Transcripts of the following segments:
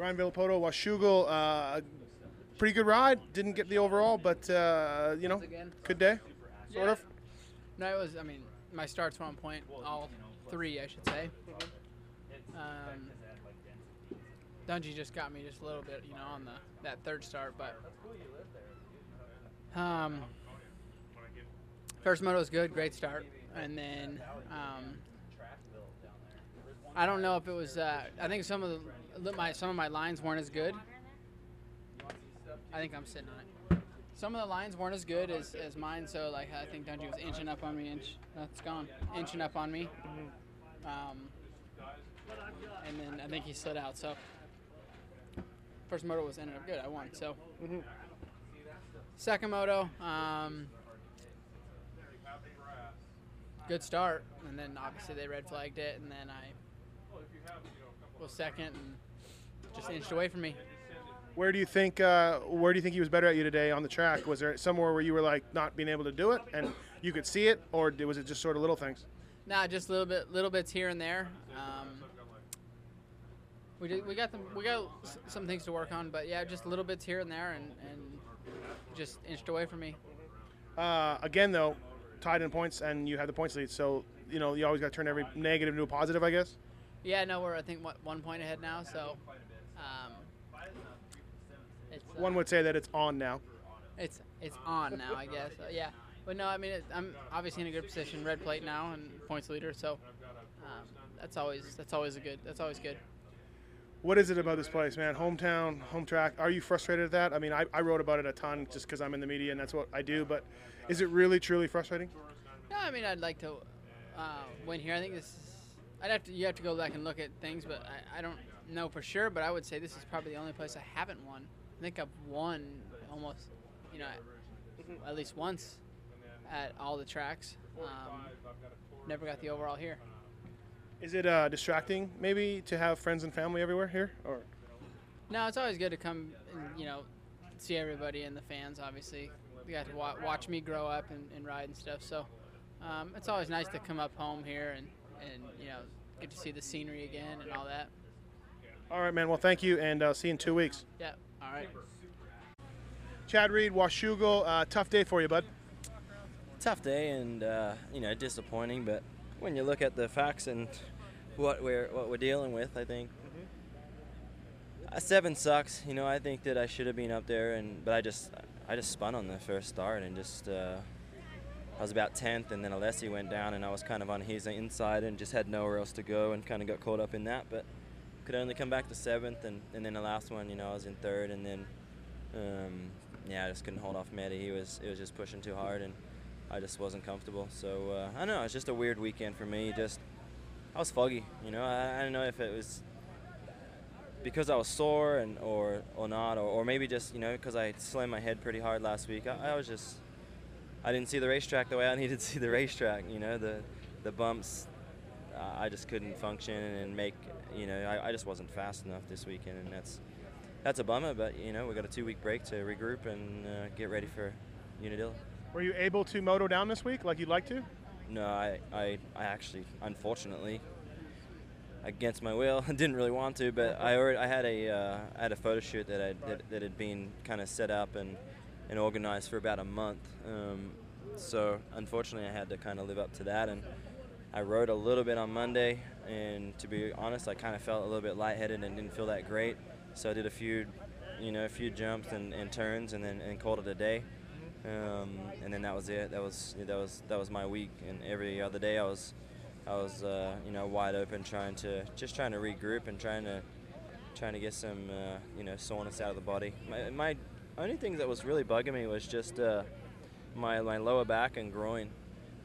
Ryan Villopoto, Washougal, uh, pretty good ride. Didn't get the overall, but uh, you know, good day, sort Yeah. of. No, it was. I mean, my starts were on point. All three, I should say. Um, Dungey just got me just a little bit, you know, on the that third start, but um, first moto was good, great start, and then um, I don't know if it was. Uh, I think some of the my some of my lines weren't as good. I think I'm sitting on it. Some of the lines weren't as good as, as mine, so like I think Dungey was inching up on me. Inch, that's gone. Inching up on me. Um, and then I think he slid out. So first moto was ended up good. I won. So second moto, um, good start, and then obviously they red flagged it, and then I was second and just inched away from me. Where do you think? Uh, where do you think he was better at you today on the track? Was there somewhere where you were like not being able to do it, and you could see it, or was it just sort of little things? Nah, just little bit, little bits here and there. Um, we did, we got them, we got some things to work on, but yeah, just little bits here and there, and, and just inched away from me. Uh, again, though, tied in points, and you had the points lead, so you know you always got to turn every negative into a positive, I guess. Yeah, no, we're I think what, one point ahead now, so um, it's uh, One would say that it's on now. it's it's on now, I guess. Uh, yeah, but no, I mean it, I'm obviously in a good position, red plate now and points leader, so um, that's always that's always a good that's always good. What is it about this place, man? Hometown, home track. Are you frustrated at that? I mean, I, I wrote about it a ton just because I'm in the media and that's what I do. But is it really, truly frustrating? No, I mean I'd like to uh, win here. I think this. Is, I'd have to. You have to go back and look at things, but I, I don't know for sure. But I would say this is probably the only place I haven't won. I think I've won almost, you know, at, at least once at all the tracks. Um, never got the overall here. Is it uh, distracting, maybe, to have friends and family everywhere here? Or No, it's always good to come and you know see everybody and the fans. Obviously, they got to wa- watch me grow up and, and ride and stuff. So um, it's always nice to come up home here and and you know get to see the scenery again and all that. all right, man. Well, thank you, and uh, see you in two weeks. Yeah. All right. Chad Reed, Washougal. Uh, tough day for you, bud. tough day and uh, you know disappointing. But when you look at the facts and what we're what we're dealing with, I think uh, seven sucks. You know, I think that I should have been up there, and but I just I just spun on the first start and just uh, I was about tenth, and then Alessi went down, and I was kind of on his inside and just had nowhere else to go, and kind of got caught up in that, but. Could only come back to seventh, and, and then the last one, you know, I was in third, and then, um, yeah, I just couldn't hold off Matty. He was, it was just pushing too hard, and I just wasn't comfortable. So uh, I don't know. It's just a weird weekend for me. Just I was foggy. You know, I, I don't know if it was because I was sore and or or not, or, or maybe just you know because I slammed my head pretty hard last week. I, I was just I didn't see the racetrack the way I needed to see the racetrack. You know, the the bumps. I just couldn't function and make. You know, I, I just wasn't fast enough this weekend, and that's that's a bummer. But you know, we got a two week break to regroup and uh, get ready for Unadilla. Were you able to moto down this week like you'd like to? No, I, I, I actually, unfortunately, against my will, didn't really want to. But I already, I had a, uh, I had a photo shoot that I that, that had been kind of set up and, and organized for about a month. Um, so unfortunately, I had to kind of live up to that. And I rode a little bit on Monday, and to be honest, I kind of felt a little bit lightheaded and didn't feel that great. So I did a few, you know, a few jumps and, and turns, and then and called it a day. Um, and then that was it. That was that was that was my week. And every other day, I was I was uh, you know wide open, trying to just trying to regroup and trying to trying to get some uh, you know soreness out of the body. My, my only thing that was really bugging me was just uh, my my lower back and groin.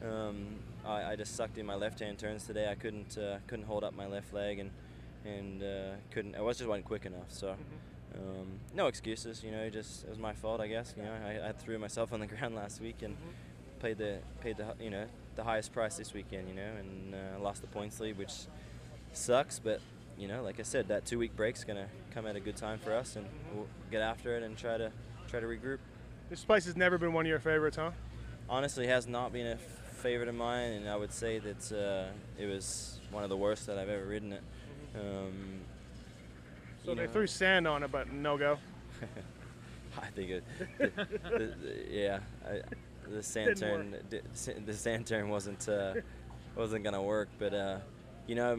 Um, I, I just sucked in my left hand turns today. I couldn't uh, couldn't hold up my left leg and and uh, couldn't. I was just wasn't quick enough. So. Um, no excuses, you know. Just it was my fault, I guess. You know, I, I threw myself on the ground last week and paid the paid the you know the highest price this weekend. You know, and uh, lost the points lead, which sucks. But you know, like I said, that two week break's gonna come at a good time for us, and we'll get after it and try to try to regroup. This place has never been one of your favorites, huh? Honestly, has not been a favorite of mine, and I would say that uh, it was one of the worst that I've ever ridden it. Um, So they know, threw sand on it, but no go. I think it. The, the, the, yeah, I, the sand Didn't turn. di- The sand turn wasn't uh, wasn't gonna work. But uh, you know,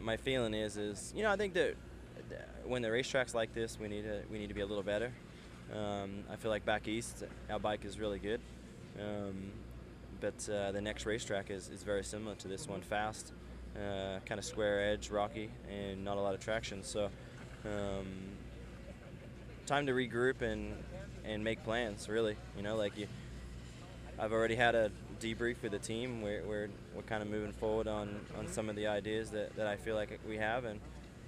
my feeling is is you know I think that when the racetracks like this, we need to we need to be a little better. Um, I feel like back east, our bike is really good. Um, but uh, the next racetrack is, is very similar to this one, fast, uh, kind of square edge, rocky, and not a lot of traction. So, um, time to regroup and and make plans. Really, you know, like you. I've already had a debrief with the team. We're we're, we're kind of moving forward on, on some of the ideas that, that I feel like we have, and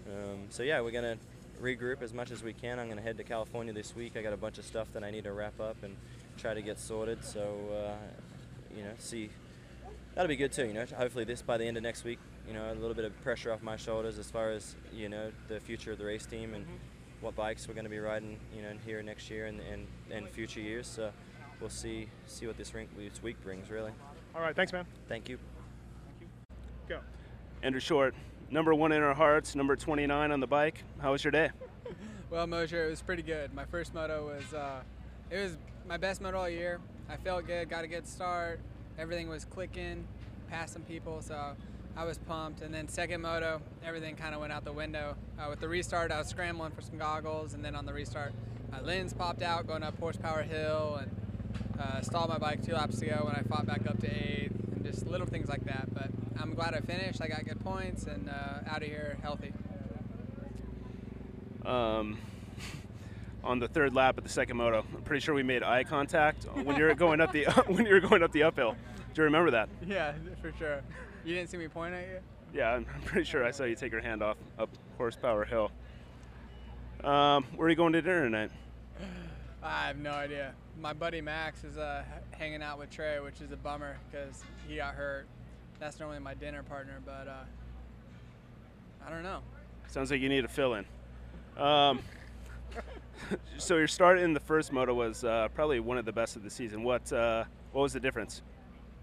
um, so yeah, we're gonna regroup as much as we can. I'm gonna head to California this week. I got a bunch of stuff that I need to wrap up and try to get sorted. So uh, you know, see. That'll be good too. You know, hopefully this by the end of next week. You know, a little bit of pressure off my shoulders as far as you know the future of the race team and what bikes we're going to be riding. You know, here next year and and, and future years. So we'll see see what this, ring, this week brings. Really. All right, thanks, man. Thank you. Go. Andrew Short, number one in our hearts, number 29 on the bike. How was your day? Well, Mosher, it was pretty good. My first moto was, uh, it was my best moto all year. I felt good, got a good start. Everything was clicking, passed some people, so I was pumped. And then second moto, everything kind of went out the window. Uh, with the restart, I was scrambling for some goggles, and then on the restart, my lens popped out going up horsepower hill, and uh, stalled my bike two laps ago when I fought back up to eighth, and just little things like that. But I'm glad I finished. I got good points, and uh, out of here healthy. Um, on the third lap of the second moto, I'm pretty sure we made eye contact when you were going up the when you were going up the uphill. Do you remember that? Yeah, for sure. You didn't see me point at you? Yeah, I'm pretty sure I saw you take your hand off up horsepower hill. Um, where are you going to dinner tonight? I have no idea. My buddy Max is uh, hanging out with Trey, which is a bummer because he got hurt. That's normally my dinner partner, but uh, I don't know. Sounds like you need a fill in. Um, so your start in the first moto was uh, probably one of the best of the season. What uh, what was the difference?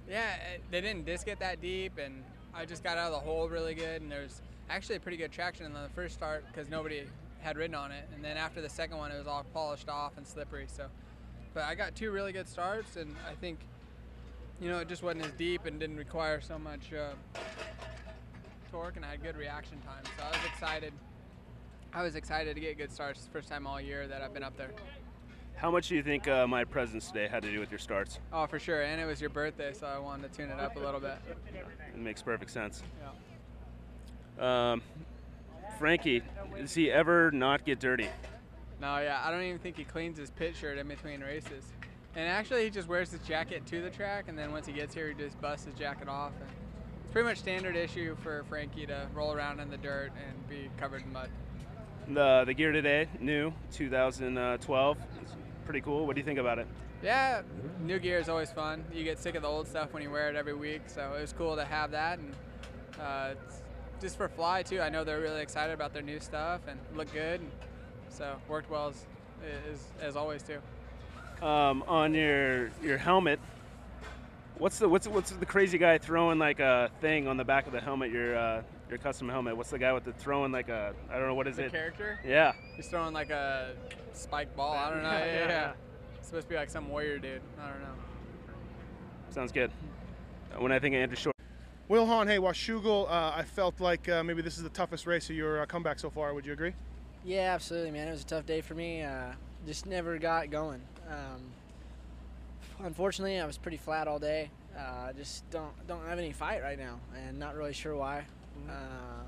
Yeah, it, they didn't disc it that deep, and I just got out of the hole really good. And there's actually a pretty good traction in the first start because nobody had ridden on it. And then after the second one, it was all polished off and slippery. So, but I got two really good starts, and I think, you know, it just wasn't as deep and didn't require so much uh, torque, and I had good reaction time. So I was excited. I was excited to get good starts. It's the first time all year that I've been up there. How much do you think uh, my presence today had to do with your starts? Oh, for sure. And it was your birthday, so I wanted to tune it up a little bit. It makes perfect sense. Yeah. Um, Frankie, does he ever not get dirty? No, yeah, I don't even think he cleans his pit shirt in between races. And actually, he just wears his jacket to the track, and then once he gets here, he just busts his jacket off. And it's pretty much standard issue for Frankie to roll around in the dirt and be covered in mud. The the gear today, new 2012, it's pretty cool. What do you think about it? Yeah, new gear is always fun. You get sick of the old stuff when you wear it every week, so it was cool to have that. And uh, it's just for Fly too, I know they're really excited about their new stuff and look good. And so worked well as, as, as always too. Um, on your your helmet, what's the what's what's the crazy guy throwing like a thing on the back of the helmet? Your uh, your custom helmet. What's the guy with the throwing like a I don't know what is The it? character, Yeah. he's throwing like a spike ball. I don't know. Yeah, Yeah, yeah, yeah. yeah. It's supposed to be like some warrior dude. I don't know. Sounds good. When I think of Andrew Short, Will Hahn, hey, Washougal, uh, I felt like uh, maybe this is the toughest race of your uh, comeback so far. Would you agree? Yeah, absolutely, man. It was a tough day for me. Uh, just never got going. Um, unfortunately, I was pretty flat all day. Uh, just don't don't have any fight right now, and not really sure why. Um,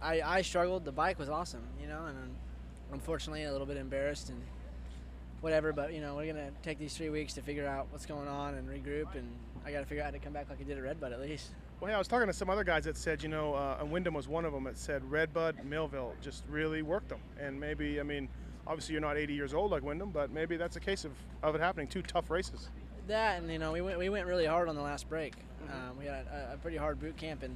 I I struggled. The bike was awesome, you know, and unfortunately, a little bit embarrassed and whatever. But you know, we're gonna take these three weeks to figure out what's going on and regroup, and I got to figure out how to come back like I did at Redbud at least. Well, yeah, I was talking to some other guys that said, you know, uh, and Windham was one of them that said Redbud, Millville just really worked them. And maybe, I mean, obviously you're not 80 years old like Windham, but maybe that's a case of, of it happening. Two tough races. That and you know we went we went really hard on the last break. Um, we had a, a pretty hard boot camp and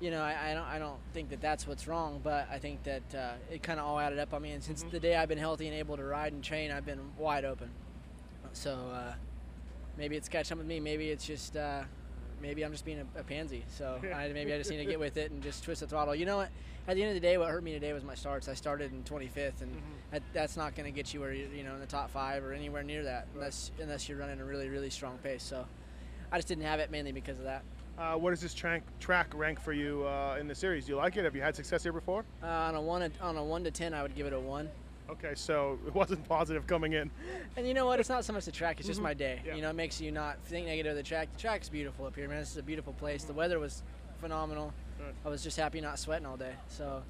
you know I, I don't I don't think that that's what's wrong, but I think that uh, it kind of all added up on me. And since the day I've been healthy and able to ride and train, I've been wide open. So uh, maybe it's catching up with me. Maybe it's just uh, maybe I'm just being a, a pansy. So I, maybe I just need to get with it and just twist the throttle. You know what? At the end of the day, what hurt me today was my starts. I started in 25th, and that, that's not going to get you where you you know in the top five or anywhere near that unless unless you're running a really really strong pace. So I just didn't have it mainly because of that. Uh, what does this track track rank for you uh, in the series? Do you like it? Have you had success here before? Uh, on a one on a one to ten, I would give it a one. Okay, so it wasn't positive coming in. And you know what? It's not so much the track; it's just my day. Mm-hmm. Yeah. You know, it makes you not think negative of the track. The track's beautiful up here, man. This is a beautiful place. The weather was phenomenal. I was just happy not sweating all day. So,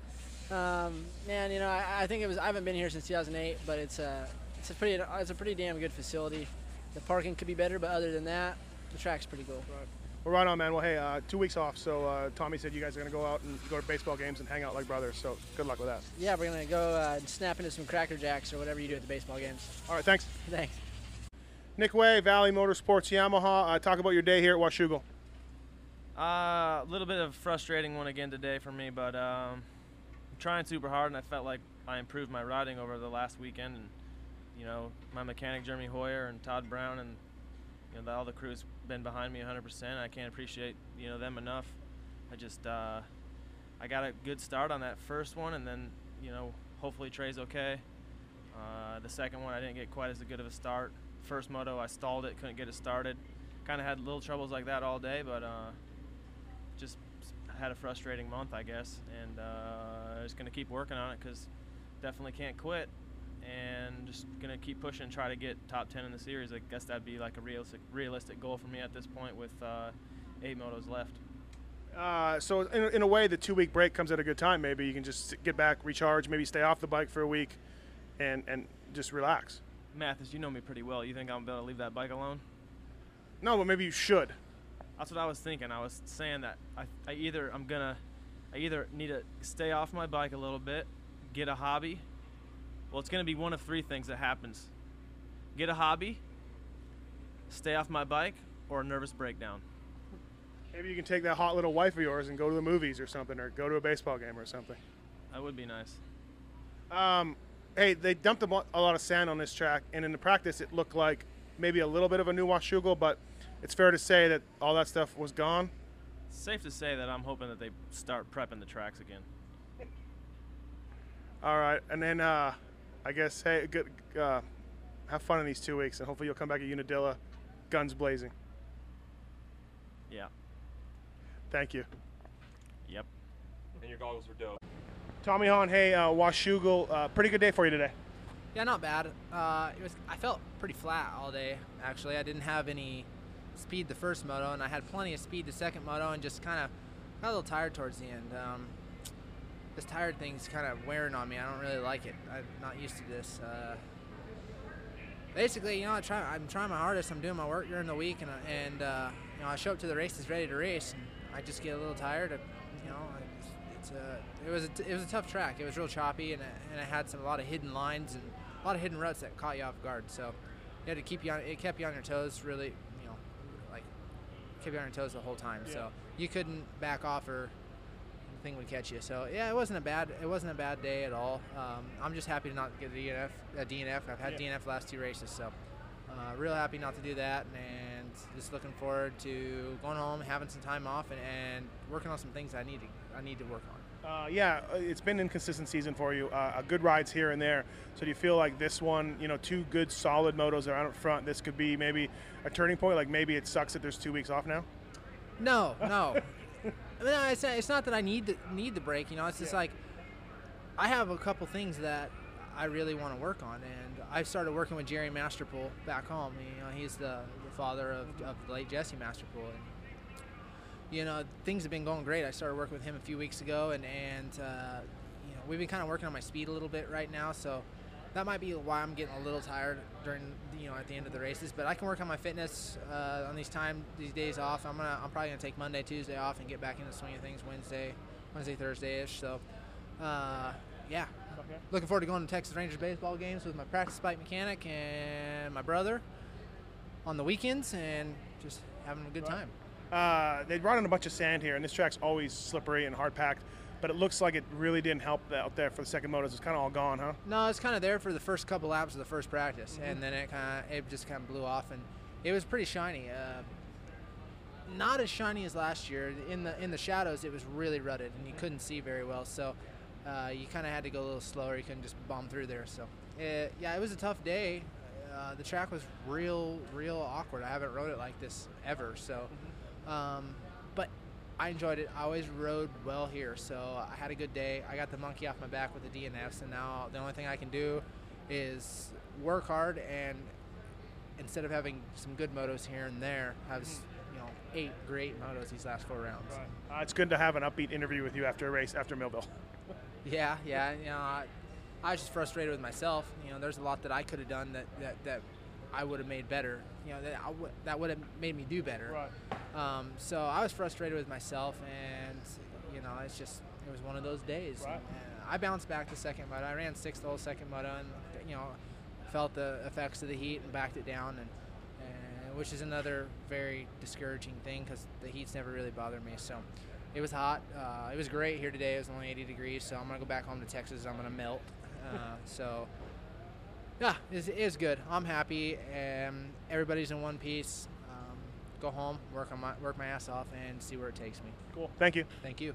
um, man, you know, I, I think it was. I haven't been here since 2008, but it's a it's a pretty it's a pretty damn good facility. The parking could be better, but other than that, the track's pretty cool. Well, right on, man. Well, hey, uh, two weeks off, so uh, Tommy said you guys are going to go out and go to baseball games and hang out like brothers. So good luck with that. Yeah, we're gonna go uh, snap into some Cracker Jacks or whatever you do at the baseball games. All right, thanks. Thanks. Nick Wey, Valli Motorsports Yamaha. Uh, talk about your day here at Washougal. Uh, a little bit of a frustrating one again today for me, but um, I'm trying super hard, and I felt like I improved my riding over the last weekend. And you know, my mechanic Jeremy Hoyer and Todd Brown, and you know, the, all the crew's been behind me 100%. I can't appreciate you know them enough. I just uh, I got a good start on that first one, and then you know, hopefully Trey's okay. Uh, the second one, I didn't get quite as good of a start. First moto, I stalled it, couldn't get it started. Kind of had little troubles like that all day, but uh, just had a frustrating month, I guess, and uh, just gonna keep working on it because definitely can't quit, and just gonna keep pushing, try to get top 10 in the series. I guess that'd be like a realistic, realistic goal for me at this point with uh, eight motos left. Uh, so in, in a way, the two-week break comes at a good time. Maybe you can just get back, recharge, maybe stay off the bike for a week, and and just relax. Matthes, you know me pretty well. You think I'm gonna leave that bike alone? No, but maybe you should. That's what I was thinking. I was saying that I, I either I'm gonna, I either need to stay off my bike a little bit, get a hobby. Well, it's gonna be one of three things that happens: get a hobby, stay off my bike, or a nervous breakdown. Maybe you can take that hot little wife of yours and go to the movies or something, or go to a baseball game or something. That would be nice. Um, hey, they dumped a, lot of sand on this track, and in the practice, it looked like maybe a little bit of a new Washougal, but it's fair to say that all that stuff was gone. It's safe to say that I'm hoping that they start prepping the tracks again. All right, and then uh, I guess hey, good, uh, have fun in these two weeks, and hopefully you'll come back at Unadilla, guns blazing. Yeah. Thank you. Yep. And your goggles were dope. Tommy Hahn, hey, uh, Washougal, uh, pretty good day for you today. Yeah, not bad. Uh, it was. I felt pretty flat all day. Actually, I didn't have any speed the first moto, and I had plenty of speed the second moto, and just kind of got a little tired towards the end. Um, this tired thing's kind of wearing on me. I don't really like it. I'm not used to this. Uh, basically, you know, I try. I'm trying my hardest. I'm doing my work during the week, and I- and uh, you know, I show up to the races ready to race, and I just get a little tired. Of, you know, it's a. It was a, t- it was a tough track. It was real choppy, and it, and it had some a lot of hidden lines and a lot of hidden ruts that caught you off guard. So you had to keep you on. It kept you on your toes. Really, you know, like kept you on your toes the whole time. So you couldn't back off or thing would catch you. So yeah, it wasn't a bad it wasn't a bad day at all. Um, I'm just happy to not get a DNF. A DNF. I've had DNF last two races, so uh, real happy not to do that, and just looking forward to going home, having some time off, and, and working on some things I need to I need to work on. Uh, yeah, uh, it's been an inconsistent season for you. Uh, a good rides here and there. So do you feel like this one, you know, two good solid motos are out in front? This could be maybe a turning point. Like maybe it sucks that there's two weeks off now. No, no. I mean, it's, it's not that I need the, need the break. You know, it's just like I have a couple things that I really want to work on, and I started working with Jerry Masterpool back home. You know, he's the, the father of, of the late Jesse Masterpool, and you know things have been going great. I started working with him a few weeks ago, and and uh, you know we've been kind of working on my speed a little bit right now, so that might be why I'm getting a little tired during you know at the end of the races. But I can work on my fitness uh, on these time these days off. I'm gonna I'm probably gonna take Monday, Tuesday off and get back into swing of things Wednesday, Wednesday, Thursday ish. So uh, yeah, looking forward to going to Texas Rangers baseball games with my practice bike mechanic and my brother on the weekends and just having a good time. Uh, they brought in a bunch of sand here, and this track's always slippery and hard packed. But it looks like it really didn't help out there for the second motos. It's kind of all gone, huh? No, it's kind of there for the first couple laps of the first practice, and then it kind of it just kind of blew off, and it was pretty shiny. Uh, not as shiny as last year. In the in the shadows, it was really rutted, and you couldn't see very well. So uh, you kind of had to go a little slower. You couldn't just bomb through there. So it, yeah, it was a tough day. Uh, the track was real, real awkward. I haven't rode it like this ever. So, um, but I enjoyed it. I always rode well here, so I had a good day. I got the monkey off my back with the DNFs, and now the only thing I can do is work hard and instead of having some good motos here and there, have you know eight great motos these last four rounds. Uh, it's good to have an upbeat interview with you after a race after Millville. Yeah, yeah. You know, I, I was just frustrated with myself. You know, there's a lot that I could have done that, that, that I would have made better. You know, that I w- that would have made me do better. Right. Um, so I was frustrated with myself, and you know, it's just it was one of those days. Right. And I bounced back the second moto. I ran sixth the whole second moto, and you know, felt the effects of the heat and backed it down, and, and which is another very discouraging thing because the heat's never really bothered me. So it was hot. Uh, it was great here today. It was only 80 degrees, so I'm gonna go back home to Texas. I'm gonna melt. Uh, so yeah, it's, it's good. I'm happy. and everybody's in one piece. Um, go home, work on my work my ass off, and see where it takes me. Cool. Thank you. Thank you.